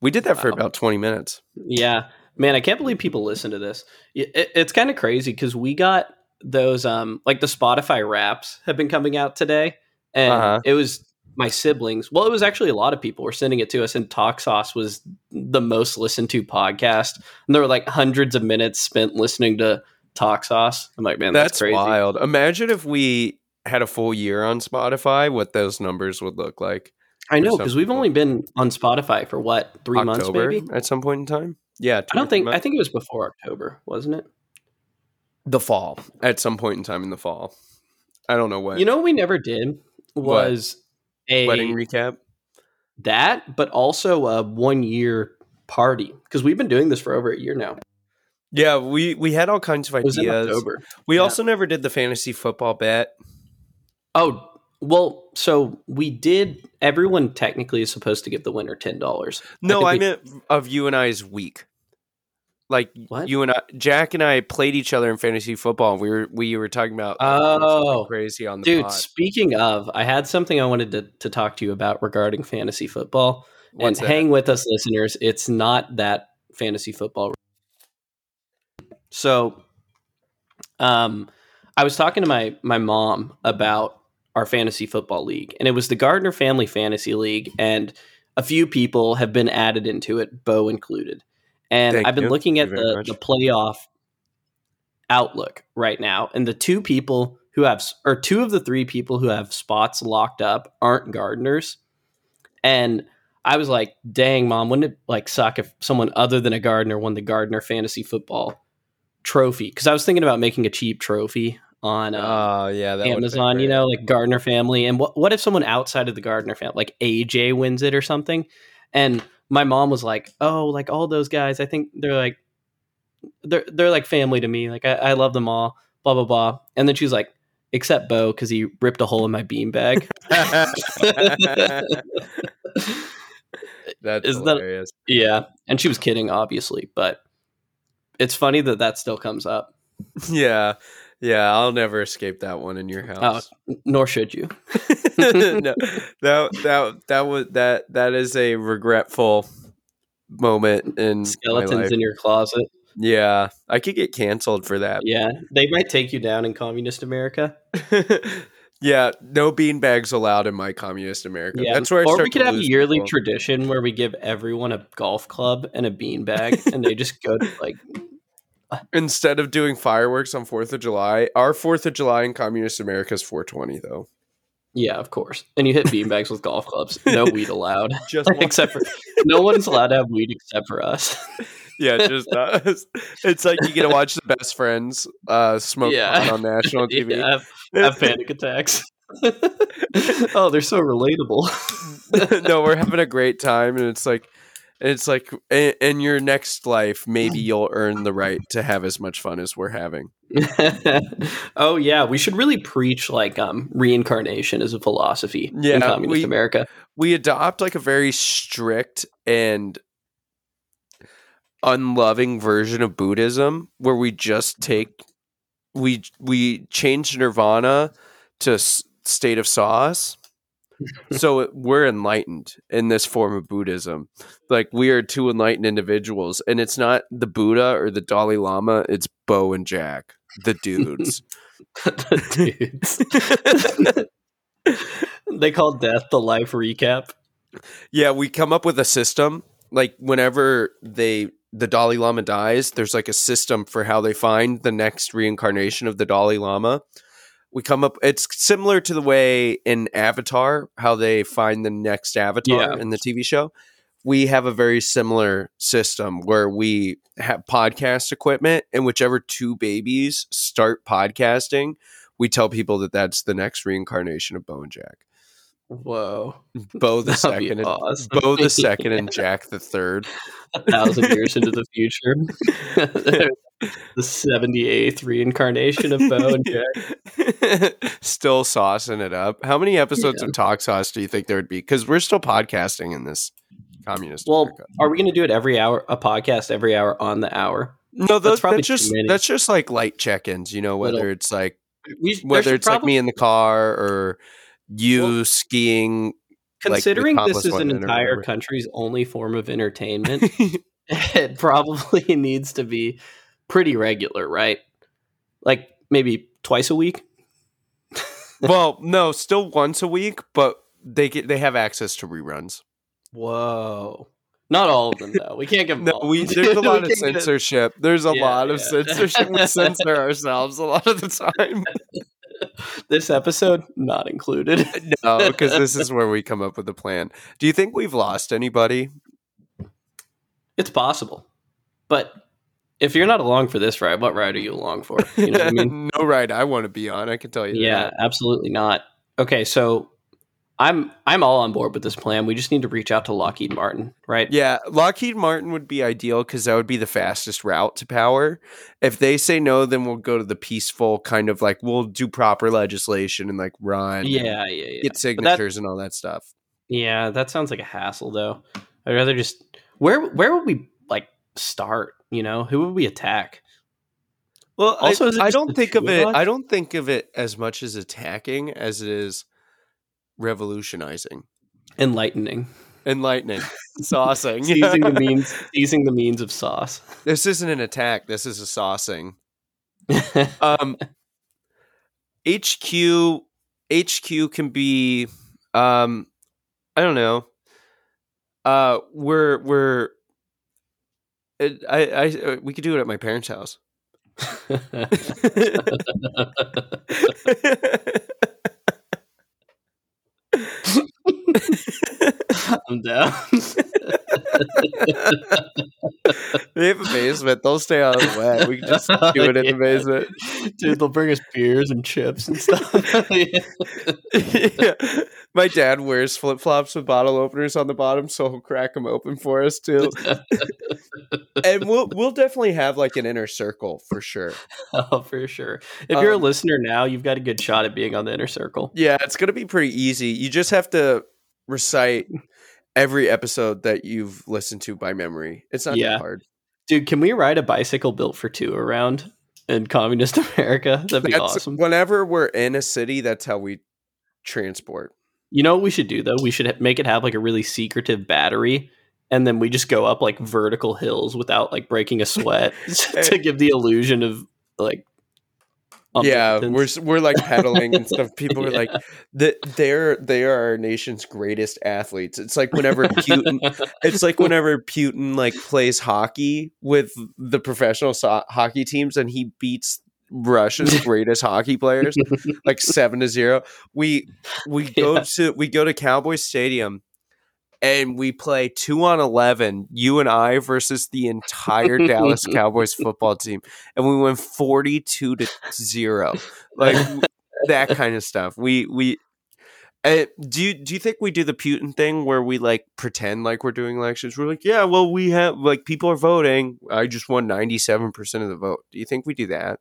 We did that for about 20 minutes. Yeah, man, I can't believe people listen to this. It, it- it's kind of crazy because we got those, um, like the Spotify raps have been coming out today, and Uh-huh. it was my siblings. Well, it was actually a lot of people were sending it to us, and Talk Sauce was the most listened to podcast, and there were like hundreds of minutes spent listening to Talk Sauce. I'm like, man, that's, That's, crazy. wild. Imagine if we had a full year on Spotify, what those numbers would look like. I know because we've only been on Spotify for what three months, maybe. at some point in time. Yeah, I don't three think. I think it was before October, wasn't it? the fall at some point in time in the fall. I don't know what. You know, what we never did What? was a wedding recap. that, but also a one year party because we've been doing this for over a year now. Yeah, we we had all kinds of It was in ideas. October. We Yeah. also never did the fantasy football bet. Oh, Well, so we did. Everyone technically is supposed to give the winner ten dollars. No, think I, we- meant of you and I's week. Like What? you and I, Jack and I played each other in fantasy football. and We were we were talking about like, doing something Oh, crazy on the Dude, pod. speaking of, I had something I wanted to, to talk to you about regarding fantasy football. What's and that? hang with us, listeners. It's not that fantasy football. So, um, I was talking to my my mom about our fantasy football league, and it was the Gardner Family Fantasy League, and a few people have been added into it, Bo included. And Thank I've been you. looking at the much. the playoff outlook right now, and the two people who have, or two of the three people who have spots locked up aren't Gardners. And I was like, dang, mom, wouldn't it like suck if someone other than a Gardner won the Gardner fantasy football trophy? Because I was thinking about making a cheap trophy on uh, Oh yeah, that Amazon, you know, like Gardner family. And what what if someone outside of the Gardner family, like AJ, wins it or something? And my mom was like, "Oh, like all those guys, I think they're like they're they're like family to me. Like I, I love them all." Blah blah blah. And then she was like, "Except Bo, because he ripped a hole in my beanbag." That's Is that- hilarious. yeah, and she was kidding, obviously, but it's funny that that still comes up. yeah, yeah. I'll never escape that one in your oh, house. Nor should you. no, that that that was that that is a regretful moment in my Skeletons in your closet. Yeah, I could get canceled for that. Yeah, they might take you down in communist America. yeah, no beanbags allowed in my communist America. Yeah, That's where I or we could have a yearly people. tradition where we give everyone a golf club and a beanbag, and they just go to like, Instead of doing fireworks on Fourth of July, our Fourth of July in communist America is 420 though. yeah, of course. And you hit beanbags with golf clubs. No weed allowed, Just except for no one's allowed to have weed except for us. yeah, just us. It's like you get to watch the best friends uh, smoke Yeah. on national TV. Yeah, have, have panic attacks. oh, they're so relatable. no, we're having a great time, and it's like, it's like in, your next life, maybe you'll earn the right to have as much fun as we're having. oh yeah, we should really preach like um reincarnation as a philosophy Yeah, in communist we- America. We adopt like a very strict and unloving version of Buddhism, where we just take we we change nirvana to s- state of sauce. So we're enlightened in this form of Buddhism. Like we are two enlightened individuals, and it's not the Buddha or the Dalai Lama; it's Bo and Jack, the dudes. The dudes. they call death the life recap. yeah, we come up with a system. Like whenever they the Dalai Lama dies, there's like a system for how they find the next reincarnation of the Dalai Lama. We come up. It's similar to the way in Avatar how they find the next Avatar Yeah. in the TV show. We have a very similar system where we have podcast equipment, and whichever two babies start podcasting, we tell people that that's the next reincarnation of bone Jack. Whoa, Bo the That'd second, and, awesome. Bo the second, and Jack the third. a thousand years into the future. the seventy eighth reincarnation of Bo and Jack. still saucing it up. How many episodes Yeah. of Talk Sauce do you think there would be? Because we're still podcasting in this communist. Well, America. are we going to do it every hour? A podcast every hour on the hour? no, that's that's, probably that's just that's just like light check-ins. You know, whether Little- it's like We, whether it's like me in the car or you Well, skiing. like, Considering this is an entire country's only form of entertainment, it probably needs to be pretty regular, right? Like maybe twice a week. well, no, still once a week, but they get they have access to reruns. Whoa. Not all of them though. We can't give them No, we there's a lot of censorship. There's a Yeah, lot of yeah. censorship. We censor ourselves a lot of the time. This episode not included. No, because this is where we come up with a plan. Do you think we've lost anybody? It's possible. But if you're not along for this ride, what ride are you along for? You know I mean? no ride I want to be on. I can tell you. Yeah, absolutely not. Okay, so I'm I'm all on board with this plan. We just need to reach out to Lockheed Martin, right? Yeah, Lockheed Martin would be ideal because that would be the fastest route to power. If they say no, then we'll go to the peaceful kind of like we'll do proper legislation and like run, Yeah, yeah, yeah. get But that- signatures and all that stuff. Yeah, that sounds like a hassle though. I'd rather just where where would we like start? You know, who would we attack? Well, Also, I, I don't think of it. I don't think of it as much as attacking as it is revolutionizing, Enlightening, enlightening, saucing. seizing the means, seizing the means of sauce. This isn't an attack. This is a saucing. um HQ HQ can be um I don't know. Uh we're we're it, I I uh, we could do it at my parents' house. I'm down. they have a basement. They'll stay out of the way. We can just do it in the basement. Dude, they'll bring us beers and chips and stuff. yeah. My dad wears flip flops with bottle openers on the bottom, so he'll crack them open for us too. and we'll we'll definitely have like an inner circle for sure. oh, for sure. If you're a Um, listener now, you've got a good shot at being on the inner circle. Yeah, it's gonna be pretty easy. You just have to recite every episode that you've listened to by memory. It's not Yeah. that hard. Dude, can we ride a bicycle built for two around in communist America? That'd be That's- awesome. Whenever we're in a city, that's how we transport. You know what we should do though? We should make it have like a really secretive battery, and then we just go up like vertical hills without like breaking a sweat to give the illusion of like. Yeah, we're we're like pedaling and stuff. People are like, the, they're they are our nation's greatest athletes. It's like whenever Putin, it's like whenever Putin like plays hockey with the professional so- hockey teams and he beats Russia's greatest hockey players like 7 to 0. We we go Yeah. to we go to Cowboy Stadium and we play 2 on 11 you and I versus the entire Dallas Cowboys football team and we win 42 to 0. Like that kind of stuff. We we uh, do you do you think we do the Putin thing where we like pretend like we're doing elections? We're like, yeah, well, we have like people are voting. I just won ninety seven percent of the vote. Do you think we do that,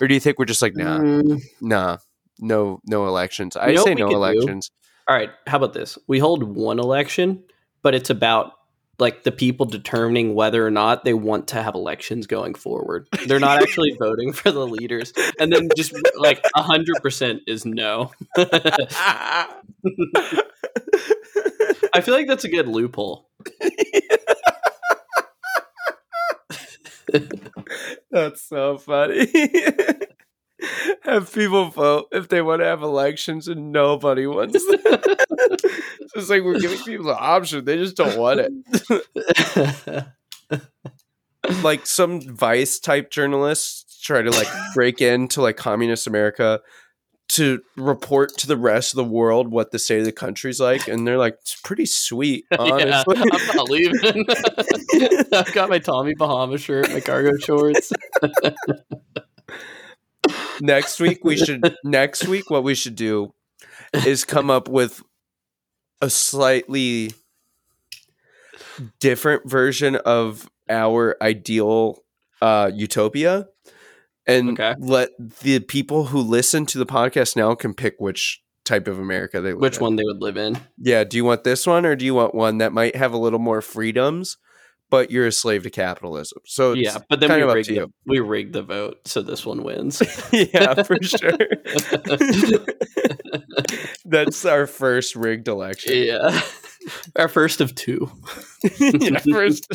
or do you think we're just like, nah, Mm, nah, no, no elections? I You know say no elections. do? All right, how about this? We hold one election, but it's about like the people determining whether or not they want to have elections going forward. They're not actually voting for the leaders, and then just like hundred percent is no. I feel like that's a good loophole. That's so funny. have people vote if they want to have elections, and nobody wants. It. it's like we're giving people the option; they just don't want it. like some vice type journalists try to like break into like communist america to report to the rest of the world what the state of the country's like and they're like it's pretty sweet yeah, honestly I'm not leaving. I've got my Tommy Bahama shirt, my cargo shorts. Next week we should next week what we should do is come up with a slightly different version of our ideal uh utopia and Okay. let the people who listen to the podcast now can pick which type of america they live Which in. one they would live in? yeah do you want this one or do you want one that might have a little more freedoms but you're a slave to capitalism so it's Yeah, but then we rigged the, we rigged the vote, so this one wins. yeah for sure That's our first rigged election. yeah, our first of two. yeah, first.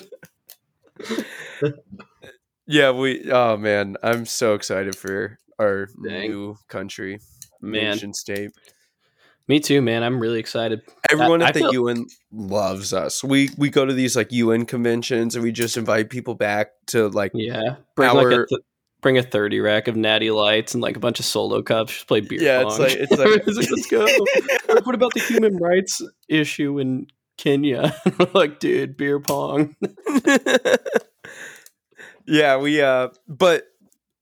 yeah, we. Oh man, I'm so excited for our Dang. new country, Man. nation state. Me too, man. I'm really excited. Everyone I at the feel- UN loves us. We we go to these like UN conventions and we just invite people back to like Yeah, bring like a th- bring a thirty rack of Natty Lights and like a bunch of solo cups. Just play beer. Yeah, it's pong. like- it's like- Let's go. Like, what about the human rights issue in Kenya? Like, dude, beer pong. yeah, we uh but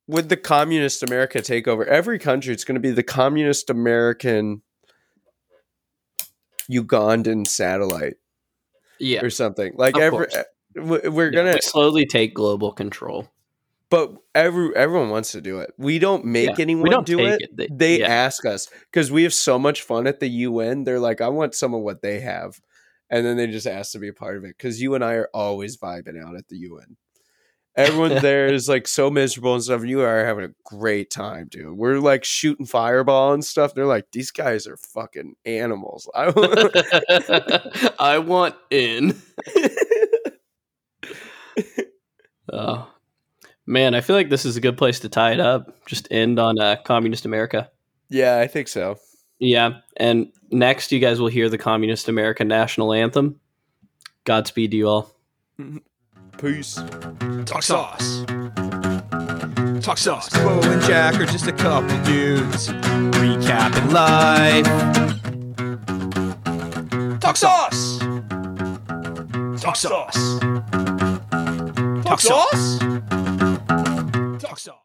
with the communist America takeover, every country it's going to be the communist American Ugandan satellite Yeah, or something. Like Of every course. Eh, we're gonna we slowly take global control. but every everyone wants to do it. We don't make Yeah, anyone don't do take it. They, They yeah. ask us because we have so much fun at the UN. They're like, I want some of what they have. And then they just ask to be a part of it because you and I are always vibing out at the UN. Everyone there is like so miserable and stuff. And you are having a great time, dude. We're like shooting fireball and stuff. They're like, these guys are fucking animals. I I want in. Oh man, I feel like this is a good place to tie it up. Just end on uh, communist America. yeah, I think so. Yeah, and next you guys will hear the communist America national anthem. Godspeed to you all. Peace. Talk sauce. Talk sauce. Bo and Jack are just a couple dudes recapping life. Talk sauce. Talk sauce. Talk sauce. Talk sauce.